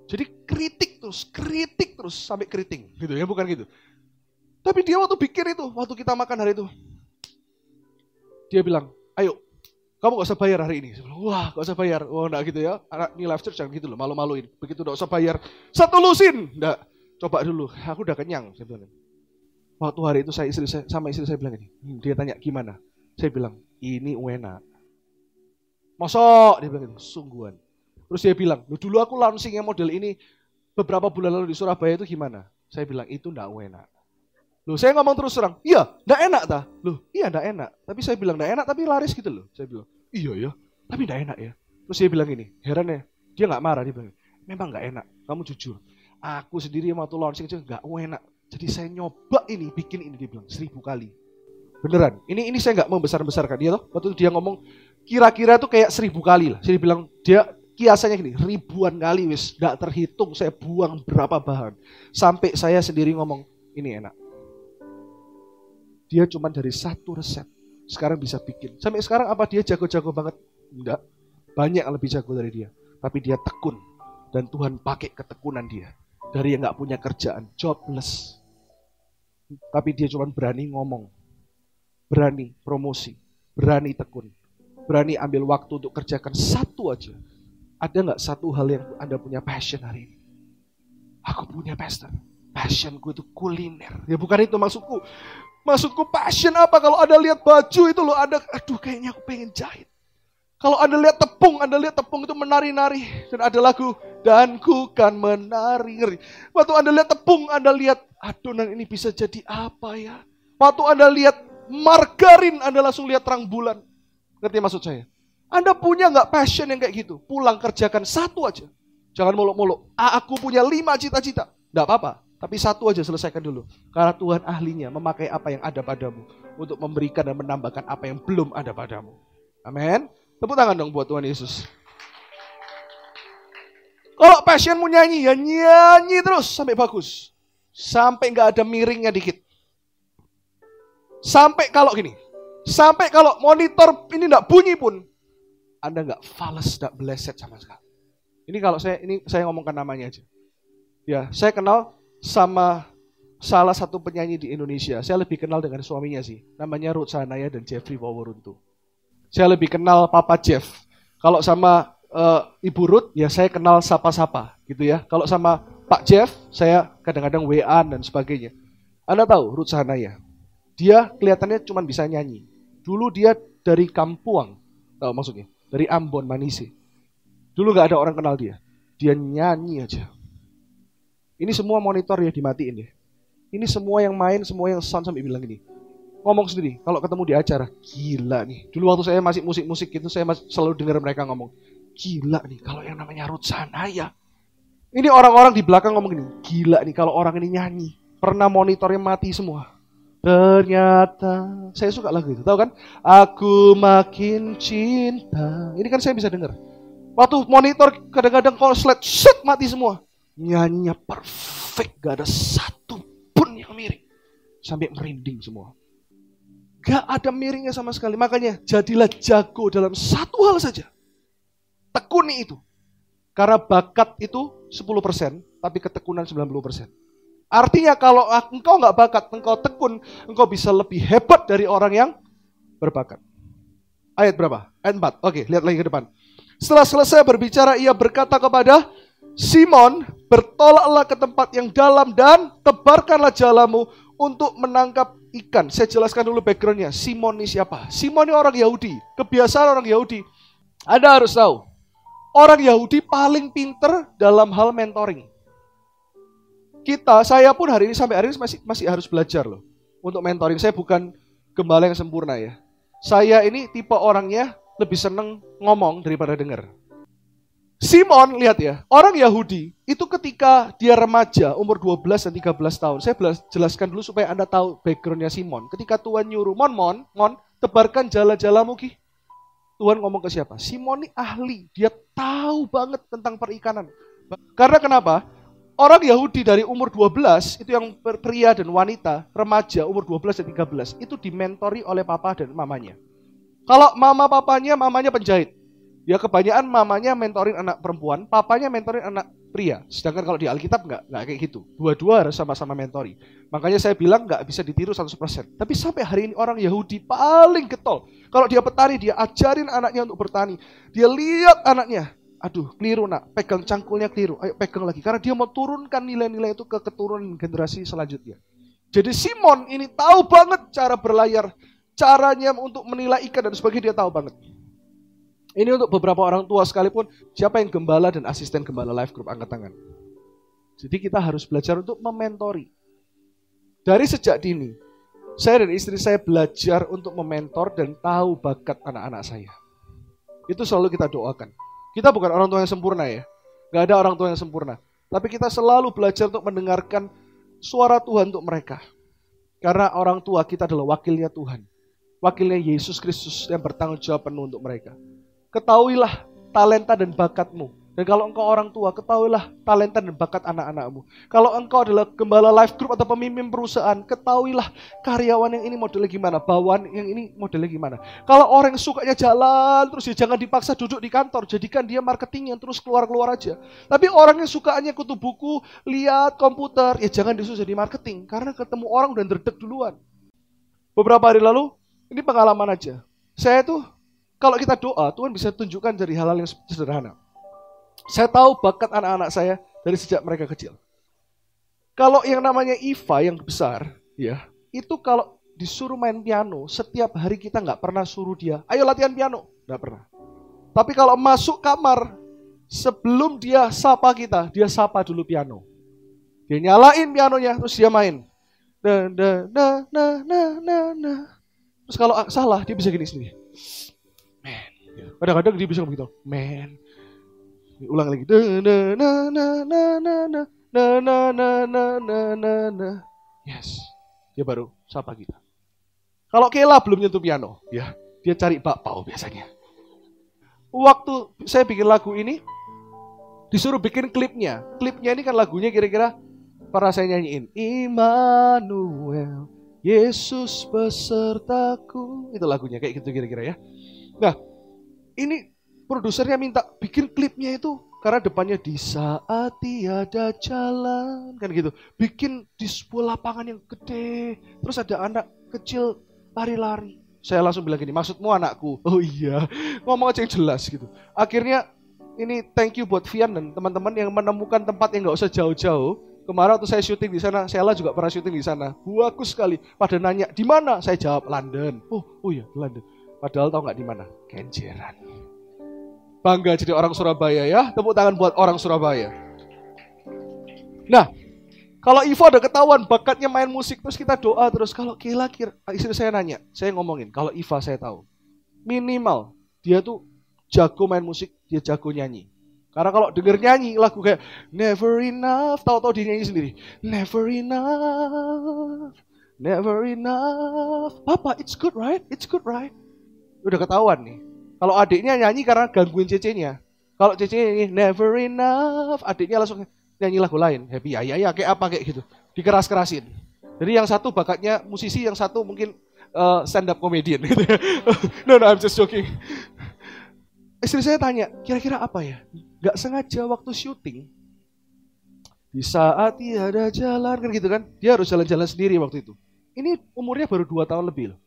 Jadi kritik terus, kritik terus sampai keriting gitu ya, bukan gitu. Tapi dia waktu pikir itu, waktu kita makan hari itu, dia bilang, ayo, kamu gak usah bayar hari ini. Bilang, Wah, gak usah bayar. Oh, enggak gitu ya. Anak ini live church jangan gitu loh, malu-maluin. Begitu gak usah bayar, satu lusin. Enggak, coba dulu. Aku udah kenyang. Saya bilang. Waktu hari itu saya istri saya, sama istri saya bilang ini. Hmm, dia tanya gimana? Saya bilang, ini enak. Mosok, dia bilang itu, sungguhan. Terus dia bilang, dulu aku launching yang model ini beberapa bulan lalu di Surabaya itu gimana? Saya bilang, itu enggak enak. Loh, saya ngomong terus terang, iya, enggak enak ta? Loh, iya enggak enak. Tapi saya bilang enggak enak, tapi laris gitu loh. Saya bilang, iya ya, tapi enggak enak ya. Terus dia bilang ini, heran ya, dia enggak marah, dia bilang, memang enggak enak, kamu jujur. Aku sendiri yang waktu launching itu enggak enak. Jadi saya nyoba ini, bikin ini, dia bilang, seribu kali. Beneran, ini ini saya enggak membesar-besarkan. Dia tuh, waktu dia ngomong, kira-kira tuh kayak seribu kali lah. Jadi bilang, dia kiasannya gini, ribuan kali wis, gak terhitung saya buang berapa bahan. Sampai saya sendiri ngomong, ini enak. Dia cuma dari satu resep, sekarang bisa bikin. Sampai sekarang apa dia jago-jago banget? Enggak, banyak lebih jago dari dia. Tapi dia tekun, dan Tuhan pakai ketekunan dia. Dari yang gak punya kerjaan, jobless. Tapi dia cuma berani ngomong, berani promosi, berani tekun, berani ambil waktu untuk kerjakan satu aja ada nggak satu hal yang Anda punya passion hari ini? Aku punya passion. Passionku itu kuliner. Ya bukan itu maksudku. Maksudku passion apa? Kalau Anda lihat baju itu loh, ada, aduh kayaknya aku pengen jahit. Kalau Anda lihat tepung, Anda lihat tepung itu menari-nari. Dan ada lagu, dan ku kan menari. Ngeri. Waktu Anda lihat tepung, Anda lihat, adonan ini bisa jadi apa ya? Waktu Anda lihat margarin, Anda langsung lihat terang bulan. Ngerti maksud saya? Anda punya nggak passion yang kayak gitu? Pulang kerjakan satu aja. Jangan muluk-muluk. Ah, aku punya lima cita-cita. Nggak apa-apa. Tapi satu aja selesaikan dulu. Karena Tuhan ahlinya memakai apa yang ada padamu. Untuk memberikan dan menambahkan apa yang belum ada padamu. Amin. Tepuk tangan dong buat Tuhan Yesus. Kalau passionmu nyanyi, ya nyanyi terus sampai bagus. Sampai nggak ada miringnya dikit. Sampai kalau gini. Sampai kalau monitor ini nggak bunyi pun. Anda nggak fals, nggak bleset sama sekali. Ini kalau saya ini saya ngomongkan namanya aja. Ya, saya kenal sama salah satu penyanyi di Indonesia. Saya lebih kenal dengan suaminya sih. Namanya Ruth Sanaya dan Jeffrey Waworuntu. Saya lebih kenal Papa Jeff. Kalau sama uh, Ibu Ruth, ya saya kenal sapa-sapa gitu ya. Kalau sama Pak Jeff, saya kadang-kadang WA dan sebagainya. Anda tahu Ruth Sanaya? Dia kelihatannya cuma bisa nyanyi. Dulu dia dari Kampuang, tahu maksudnya? Dari Ambon Manisi. Dulu gak ada orang kenal dia. Dia nyanyi aja. Ini semua monitor ya dimatiin ya. Ini semua yang main, semua yang sound sampai bilang gini. Ngomong sendiri, kalau ketemu di acara, gila nih. Dulu waktu saya masih musik-musik itu, saya masih selalu dengar mereka ngomong, gila nih, kalau yang namanya Ruth Sanaya. Ini orang-orang di belakang ngomong gini, gila nih kalau orang ini nyanyi. Pernah monitornya mati semua. Ternyata saya suka lagu itu, tahu kan? Aku makin cinta. Ini kan saya bisa dengar. Waktu monitor kadang-kadang konslet, set mati semua. Nyanyinya perfect, gak ada satu pun yang miring. Sampai merinding semua. Gak ada miringnya sama sekali. Makanya jadilah jago dalam satu hal saja. Tekuni itu. Karena bakat itu 10%, tapi ketekunan 90%. Artinya kalau engkau nggak bakat, engkau tekun, engkau bisa lebih hebat dari orang yang berbakat. Ayat berapa? Ayat 4. Oke, lihat lagi ke depan. Setelah selesai berbicara, ia berkata kepada Simon, Bertolaklah ke tempat yang dalam dan tebarkanlah jalamu untuk menangkap ikan. Saya jelaskan dulu backgroundnya. Simon ini siapa? Simon ini orang Yahudi. Kebiasaan orang Yahudi. Anda harus tahu. Orang Yahudi paling pinter dalam hal mentoring. Kita, saya pun hari ini sampai hari ini masih masih harus belajar loh. Untuk mentoring. Saya bukan gembala yang sempurna ya. Saya ini tipe orangnya lebih seneng ngomong daripada dengar. Simon, lihat ya, orang Yahudi itu ketika dia remaja, umur 12 dan 13 tahun. Saya jelaskan dulu supaya Anda tahu backgroundnya Simon. Ketika Tuhan nyuruh, Mon, Mon, Mon, tebarkan jala-jalamu Ki. Tuhan ngomong ke siapa? Simon ini ahli, dia tahu banget tentang perikanan. Karena kenapa? Orang Yahudi dari umur 12, itu yang pria dan wanita, remaja umur 12 dan 13, itu dimentori oleh papa dan mamanya. Kalau mama papanya, mamanya penjahit. Ya kebanyakan mamanya mentorin anak perempuan, papanya mentorin anak pria. Sedangkan kalau di Alkitab nggak nggak kayak gitu. Dua-dua harus sama-sama mentori. Makanya saya bilang nggak bisa ditiru 100%. Tapi sampai hari ini orang Yahudi paling getol. Kalau dia petani, dia ajarin anaknya untuk bertani. Dia lihat anaknya, aduh keliru nak, pegang cangkulnya keliru, ayo pegang lagi. Karena dia mau turunkan nilai-nilai itu ke keturunan generasi selanjutnya. Jadi Simon ini tahu banget cara berlayar, caranya untuk menilai ikan dan sebagainya dia tahu banget. Ini untuk beberapa orang tua sekalipun, siapa yang gembala dan asisten gembala life group, angkat tangan. Jadi kita harus belajar untuk mementori. Dari sejak dini, saya dan istri saya belajar untuk mementor dan tahu bakat anak-anak saya. Itu selalu kita doakan. Kita bukan orang tua yang sempurna ya. Gak ada orang tua yang sempurna. Tapi kita selalu belajar untuk mendengarkan suara Tuhan untuk mereka. Karena orang tua kita adalah wakilnya Tuhan. Wakilnya Yesus Kristus yang bertanggung jawab penuh untuk mereka. Ketahuilah talenta dan bakatmu. Dan kalau engkau orang tua, ketahuilah talenta dan bakat anak-anakmu. Kalau engkau adalah gembala life group atau pemimpin perusahaan, ketahuilah karyawan yang ini modelnya gimana, bawahan yang ini modelnya gimana. Kalau orang yang sukanya jalan, terus ya jangan dipaksa duduk di kantor, jadikan dia marketing yang terus keluar-keluar aja. Tapi orang yang sukanya kutu buku, lihat komputer, ya jangan disuruh jadi marketing, karena ketemu orang udah derdek duluan. Beberapa hari lalu, ini pengalaman aja. Saya tuh kalau kita doa, Tuhan bisa tunjukkan dari hal-hal yang sederhana. Saya tahu bakat anak-anak saya dari sejak mereka kecil. Kalau yang namanya Iva yang besar, ya itu kalau disuruh main piano, setiap hari kita nggak pernah suruh dia, ayo latihan piano, nggak pernah. Tapi kalau masuk kamar, sebelum dia sapa kita, dia sapa dulu piano. Dia nyalain pianonya, terus dia main. Nah, nah, nah, nah, nah, nah, nah. Terus kalau salah, dia bisa gini sendiri. Man. Kadang-kadang dia bisa begitu. Man. Ulang lagi. Na na na na na na na na na na na na na. Yes. Dia baru sapa kita. Kalau Kela belum nyentuh piano, ya dia cari bakpao biasanya. Waktu saya bikin lagu ini, disuruh bikin klipnya. Klipnya ini kan lagunya kira-kira para saya nyanyiin. Immanuel, Yesus besertaku. Itu lagunya kayak gitu kira-kira ya. Nah, ini produsernya minta bikin klipnya itu karena depannya di saat tiada jalan kan gitu. Bikin di sebuah lapangan yang gede, terus ada anak kecil lari-lari. Saya langsung bilang gini, maksudmu anakku? Oh iya, ngomong aja yang jelas gitu. Akhirnya ini thank you buat Vian dan teman-teman yang menemukan tempat yang nggak usah jauh-jauh. Kemarin waktu saya syuting di sana, Sheila juga pernah syuting di sana. Bagus sekali. Pada nanya, di mana? Saya jawab London. Oh, oh iya, London. Padahal tahu nggak di mana? Kenjeran. Bangga jadi orang Surabaya ya. Tepuk tangan buat orang Surabaya. Nah, kalau Ivo ada ketahuan bakatnya main musik terus kita doa terus kalau kira kira istri saya nanya, saya ngomongin kalau Iva saya tahu minimal dia tuh jago main musik, dia jago nyanyi. Karena kalau denger nyanyi lagu kayak Never Enough, tahu-tahu dia nyanyi sendiri. Never enough, never enough. Papa, it's good right? It's good right? udah ketahuan nih. Kalau adiknya nyanyi karena gangguin cecenya. Kalau cecenya nyanyi never enough, adiknya langsung nyanyi lagu lain. Happy ya ya ya kayak apa kayak gitu. Dikeras-kerasin. Jadi yang satu bakatnya musisi, yang satu mungkin uh, stand up comedian no, no, I'm just joking. Istri saya tanya, kira-kira apa ya? Gak sengaja waktu syuting, di saat dia ada jalan kan gitu kan, dia harus jalan-jalan sendiri waktu itu. Ini umurnya baru dua tahun lebih loh.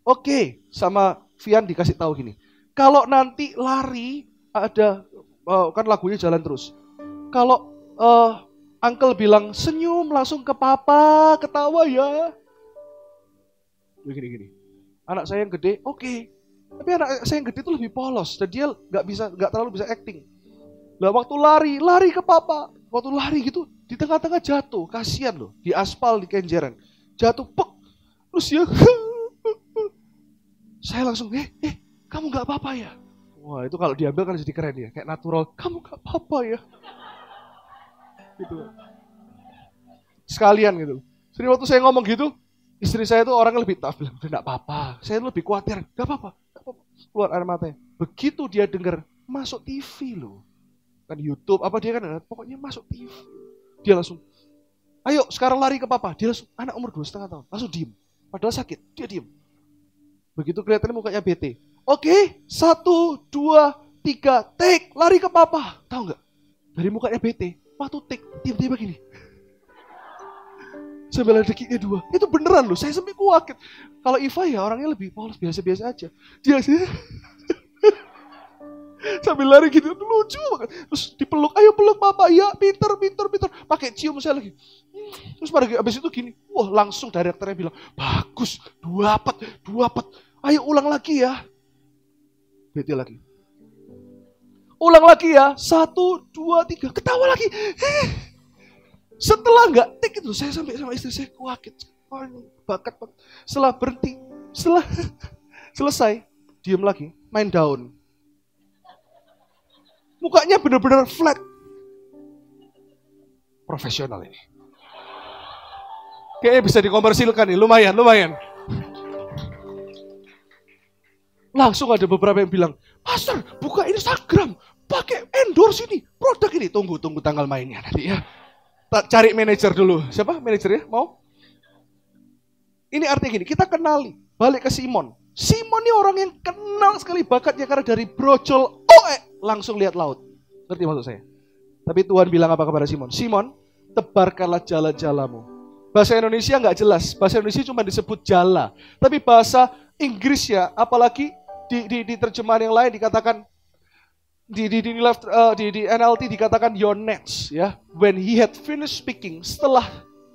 Oke, sama Vian dikasih tahu gini. Kalau nanti lari ada oh, kan lagunya jalan terus. Kalau uh, uncle bilang senyum langsung ke papa, ketawa ya. Begini-gini. Anak saya yang gede, oke. Okay. Tapi anak saya yang gede itu lebih polos dan dia nggak bisa nggak terlalu bisa acting. Lah waktu lari, lari ke papa. Waktu lari gitu di tengah-tengah jatuh, kasihan loh di aspal di kenjeran. Jatuh, pek. Terus dia saya langsung, eh, eh, kamu nggak apa-apa ya? Wah itu kalau diambil kan jadi keren ya, kayak natural. Kamu nggak apa-apa ya? Gitu. Sekalian gitu. Jadi waktu saya ngomong gitu, istri saya tuh orangnya lebih tough, bilang, udah apa-apa. Saya lebih khawatir, gak apa-apa, gak apa-apa. Keluar air matanya. Begitu dia dengar masuk TV loh. Kan Youtube, apa dia kan, pokoknya masuk TV. Dia langsung, ayo sekarang lari ke papa. Dia langsung, anak umur dua setengah tahun, langsung diem. Padahal sakit, dia diem. Begitu kelihatannya mukanya bete. Oke, satu, dua, tiga, take, lari ke papa. Tahu nggak? Dari mukanya bete, waktu take, tiba-tiba gini. Sambil dekiknya dua. Itu beneran loh, saya sampai kuat. Kalau Iva ya orangnya lebih polos, biasa-biasa aja. Dia sih sambil lari gitu lucu banget terus dipeluk ayo peluk papa ya pinter pinter pinter pakai cium saya lagi terus pada abis itu gini wah langsung direkturnya bilang bagus dua pet dua pet Ayo ulang lagi ya. Bete lagi. Ulang lagi ya. Satu, dua, tiga. Ketawa lagi. Eh. Setelah nggak tik itu, saya sampai sama istri saya kuakit. Oh bakat banget. Setelah berhenti, setelah selesai, diem lagi, main daun. Mukanya benar-benar flat. Profesional ini. Kayaknya bisa dikomersilkan nih, lumayan, lumayan. Langsung ada beberapa yang bilang, Pastor, buka Instagram, pakai endorse ini, produk ini. Tunggu, tunggu tanggal mainnya nanti ya. Cari manajer dulu. Siapa manajernya? Mau? Ini artinya gini, kita kenali. Balik ke Simon. Simon ini orang yang kenal sekali bakatnya karena dari brojol oe langsung lihat laut. Ngerti maksud saya? Tapi Tuhan bilang apa kepada Simon? Simon, tebarkanlah jala-jalamu. Bahasa Indonesia nggak jelas. Bahasa Indonesia cuma disebut jala. Tapi bahasa Inggris ya, apalagi di, di, di terjemahan yang lain dikatakan di di di, left, uh, di di NLT dikatakan your next ya. When he had finished speaking, setelah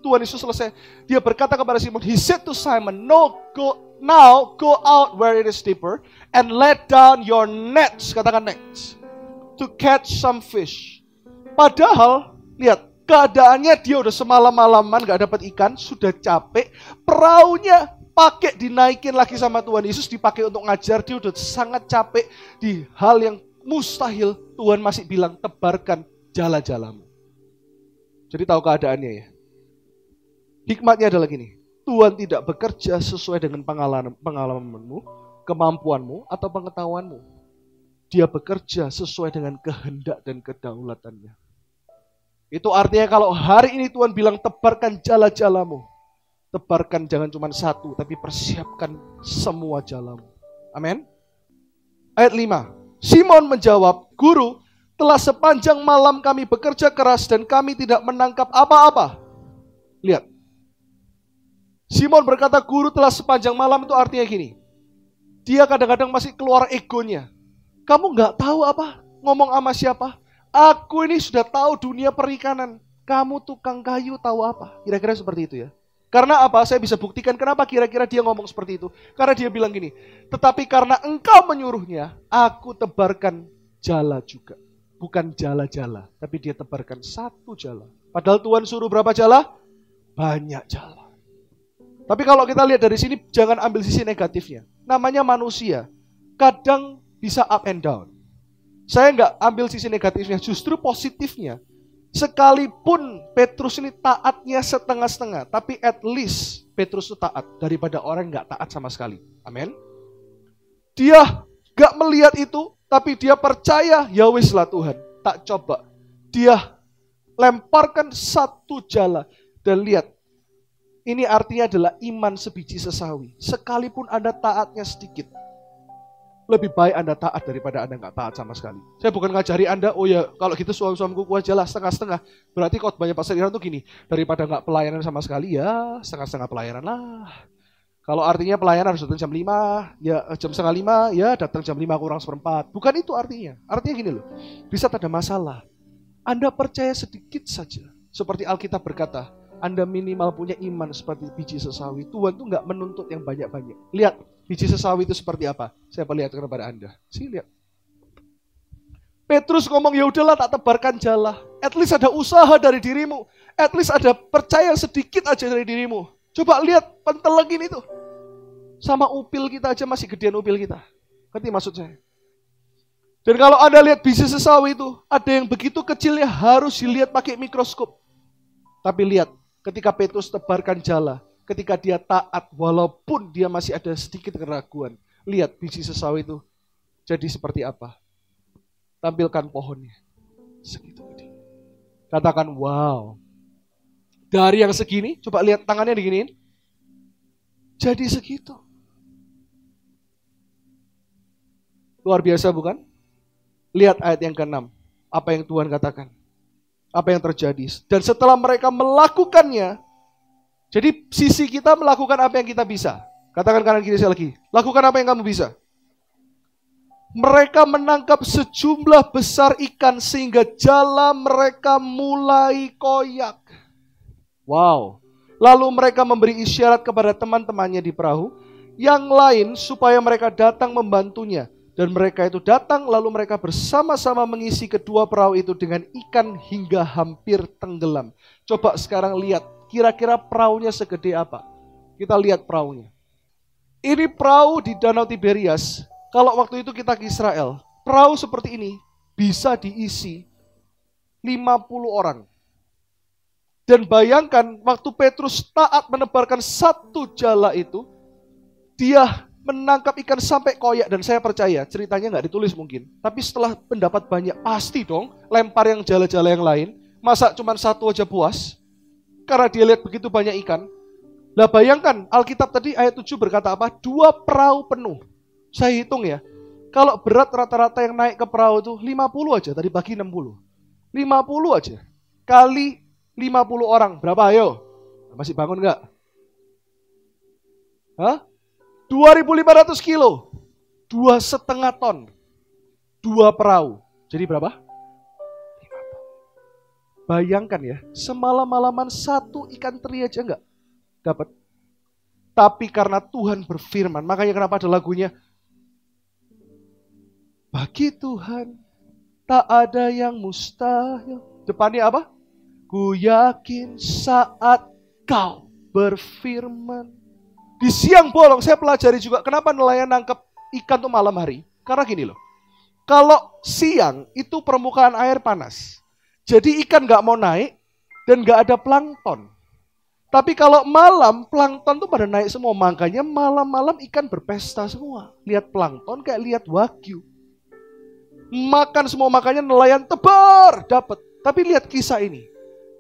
Tuhan Yesus selesai, dia berkata kepada Simon, he said to Simon, no go now go out where it is deeper and let down your nets, katakan nets, to catch some fish. Padahal lihat keadaannya dia udah semalam-malaman gak dapat ikan, sudah capek, perahunya pakai dinaikin lagi sama Tuhan Yesus dipakai untuk ngajar dia udah sangat capek di hal yang mustahil Tuhan masih bilang tebarkan jala-jalamu. Jadi tahu keadaannya ya. Hikmatnya adalah gini, Tuhan tidak bekerja sesuai dengan pengalaman pengalamanmu, kemampuanmu atau pengetahuanmu. Dia bekerja sesuai dengan kehendak dan kedaulatannya. Itu artinya kalau hari ini Tuhan bilang tebarkan jala-jalamu, tebarkan jangan cuma satu, tapi persiapkan semua jalanmu. Amin. Ayat 5. Simon menjawab, Guru, telah sepanjang malam kami bekerja keras dan kami tidak menangkap apa-apa. Lihat. Simon berkata, Guru telah sepanjang malam itu artinya gini. Dia kadang-kadang masih keluar egonya. Kamu nggak tahu apa? Ngomong sama siapa? Aku ini sudah tahu dunia perikanan. Kamu tukang kayu tahu apa? Kira-kira seperti itu ya. Karena apa? Saya bisa buktikan kenapa kira-kira dia ngomong seperti itu. Karena dia bilang gini, tetapi karena engkau menyuruhnya, aku tebarkan jala juga. Bukan jala-jala, tapi dia tebarkan satu jala. Padahal Tuhan suruh berapa jala? Banyak jala. Tapi kalau kita lihat dari sini, jangan ambil sisi negatifnya. Namanya manusia. Kadang bisa up and down. Saya nggak ambil sisi negatifnya, justru positifnya. Sekalipun Petrus ini taatnya setengah-setengah, tapi at least Petrus itu taat daripada orang nggak taat sama sekali. Amin. Dia gak melihat itu, tapi dia percaya, ya wis lah Tuhan, tak coba. Dia lemparkan satu jala dan lihat, ini artinya adalah iman sebiji sesawi. Sekalipun Anda taatnya sedikit, lebih baik Anda taat daripada Anda nggak taat sama sekali. Saya bukan ngajari Anda, oh ya kalau gitu suami-suamiku kuat jelas setengah-setengah. Berarti kalau banyak pasal Iran tuh gini, daripada nggak pelayanan sama sekali ya setengah-setengah pelayanan lah. Kalau artinya pelayanan harus datang jam 5, ya jam setengah 5, ya datang jam 5 kurang seperempat. Bukan itu artinya. Artinya gini loh, bisa ada masalah. Anda percaya sedikit saja. Seperti Alkitab berkata, Anda minimal punya iman seperti biji sesawi. Tuhan tuh nggak menuntut yang banyak-banyak. Lihat, biji sesawi itu seperti apa? Saya perlihatkan kepada Anda. Sih lihat. Petrus ngomong, ya udahlah tak tebarkan jala. At least ada usaha dari dirimu. At least ada percaya sedikit aja dari dirimu. Coba lihat pentelengin itu. Sama upil kita aja masih gedean upil kita. Ngerti maksud saya? Dan kalau Anda lihat biji sesawi itu, ada yang begitu kecilnya harus dilihat pakai mikroskop. Tapi lihat, ketika Petrus tebarkan jala, ketika dia taat, walaupun dia masih ada sedikit keraguan, lihat biji sesawi itu jadi seperti apa. Tampilkan pohonnya. Segitu gede. Katakan, wow. Dari yang segini, coba lihat tangannya diginiin. Jadi segitu. Luar biasa bukan? Lihat ayat yang ke-6. Apa yang Tuhan katakan. Apa yang terjadi. Dan setelah mereka melakukannya. Jadi sisi kita melakukan apa yang kita bisa. Katakan kanan kiri saya lagi. Lakukan apa yang kamu bisa. Mereka menangkap sejumlah besar ikan sehingga jala mereka mulai koyak. Wow. Lalu mereka memberi isyarat kepada teman-temannya di perahu yang lain supaya mereka datang membantunya. Dan mereka itu datang lalu mereka bersama-sama mengisi kedua perahu itu dengan ikan hingga hampir tenggelam. Coba sekarang lihat kira-kira perahunya segede apa. Kita lihat perahunya. Ini perahu di Danau Tiberias. Kalau waktu itu kita ke Israel, perahu seperti ini bisa diisi 50 orang. Dan bayangkan waktu Petrus taat menebarkan satu jala itu, dia menangkap ikan sampai koyak dan saya percaya ceritanya nggak ditulis mungkin. Tapi setelah pendapat banyak pasti dong lempar yang jala-jala yang lain. Masa cuma satu aja puas? Karena dia lihat begitu banyak ikan. Lah bayangkan Alkitab tadi ayat 7 berkata apa? Dua perahu penuh. Saya hitung ya. Kalau berat rata-rata yang naik ke perahu itu 50 aja tadi bagi 60. 50 aja. Kali 50 orang. Berapa ayo? Masih bangun nggak? Hah? 2.500 kilo, dua setengah ton, dua perahu. Jadi berapa? Bayangkan ya, semalam-malaman satu ikan teri aja enggak dapat. Tapi karena Tuhan berfirman, makanya kenapa ada lagunya? Bagi Tuhan tak ada yang mustahil. Depannya apa? Ku yakin saat kau berfirman di siang bolong saya pelajari juga kenapa nelayan nangkep ikan tuh malam hari. Karena gini loh. Kalau siang itu permukaan air panas. Jadi ikan nggak mau naik dan nggak ada plankton. Tapi kalau malam plankton tuh pada naik semua. Makanya malam-malam ikan berpesta semua. Lihat plankton kayak lihat wagyu. Makan semua makanya nelayan tebar dapat. Tapi lihat kisah ini.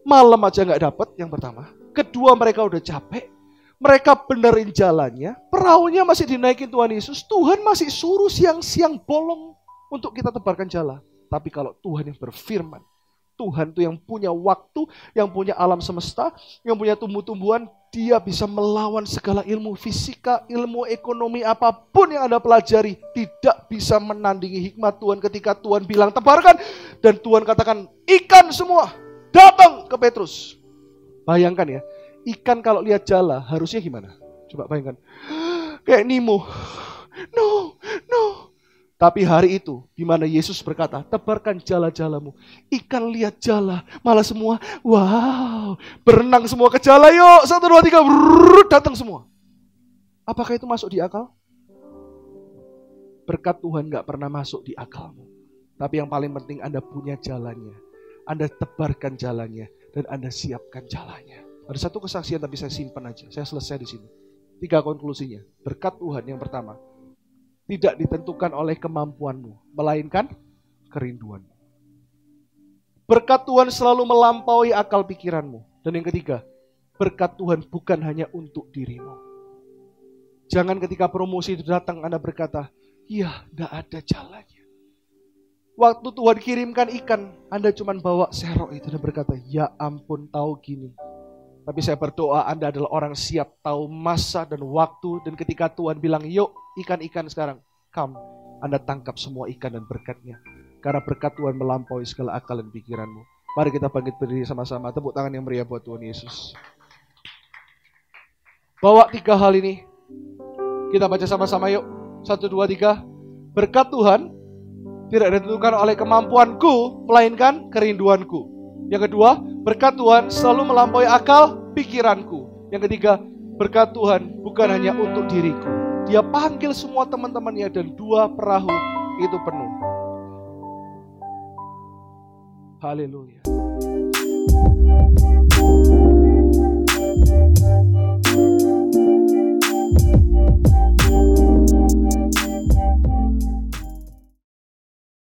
Malam aja nggak dapat yang pertama. Kedua mereka udah capek mereka benerin jalannya, perahunya masih dinaikin Tuhan Yesus, Tuhan masih suruh siang-siang bolong untuk kita tebarkan jalan. Tapi kalau Tuhan yang berfirman, Tuhan itu yang punya waktu, yang punya alam semesta, yang punya tumbuh-tumbuhan, dia bisa melawan segala ilmu fisika, ilmu ekonomi apa pun yang Anda pelajari. Tidak bisa menandingi hikmat Tuhan ketika Tuhan bilang tebarkan. Dan Tuhan katakan ikan semua datang ke Petrus. Bayangkan ya, Ikan kalau lihat jala harusnya gimana? Coba bayangkan. Kayak Nemo. No, no. Tapi hari itu di mana Yesus berkata, tebarkan jala-jalamu. Ikan lihat jala, malah semua, wow, berenang semua ke jala yuk. Satu, dua, tiga, brrr, datang semua. Apakah itu masuk di akal? Berkat Tuhan gak pernah masuk di akalmu. Tapi yang paling penting Anda punya jalannya. Anda tebarkan jalannya dan Anda siapkan jalannya. Ada satu kesaksian tapi saya simpan aja. Saya selesai di sini. Tiga konklusinya. Berkat Tuhan yang pertama. Tidak ditentukan oleh kemampuanmu. Melainkan kerinduanmu. Berkat Tuhan selalu melampaui akal pikiranmu. Dan yang ketiga. Berkat Tuhan bukan hanya untuk dirimu. Jangan ketika promosi itu datang Anda berkata, iya tidak ada jalannya. Waktu Tuhan kirimkan ikan, Anda cuma bawa serok itu dan berkata, ya ampun tahu gini. Tapi saya berdoa Anda adalah orang siap tahu masa dan waktu. Dan ketika Tuhan bilang, yuk ikan-ikan sekarang. Come, Anda tangkap semua ikan dan berkatnya. Karena berkat Tuhan melampaui segala akal dan pikiranmu. Mari kita bangkit berdiri sama-sama. Tepuk tangan yang meriah buat Tuhan Yesus. Bawa tiga hal ini. Kita baca sama-sama yuk. Satu, dua, tiga. Berkat Tuhan tidak ditentukan oleh kemampuanku, melainkan kerinduanku. Yang kedua, berkat Tuhan selalu melampaui akal pikiranku. Yang ketiga, berkat Tuhan bukan hanya untuk diriku. Dia panggil semua teman-temannya dan dua perahu itu penuh. Haleluya.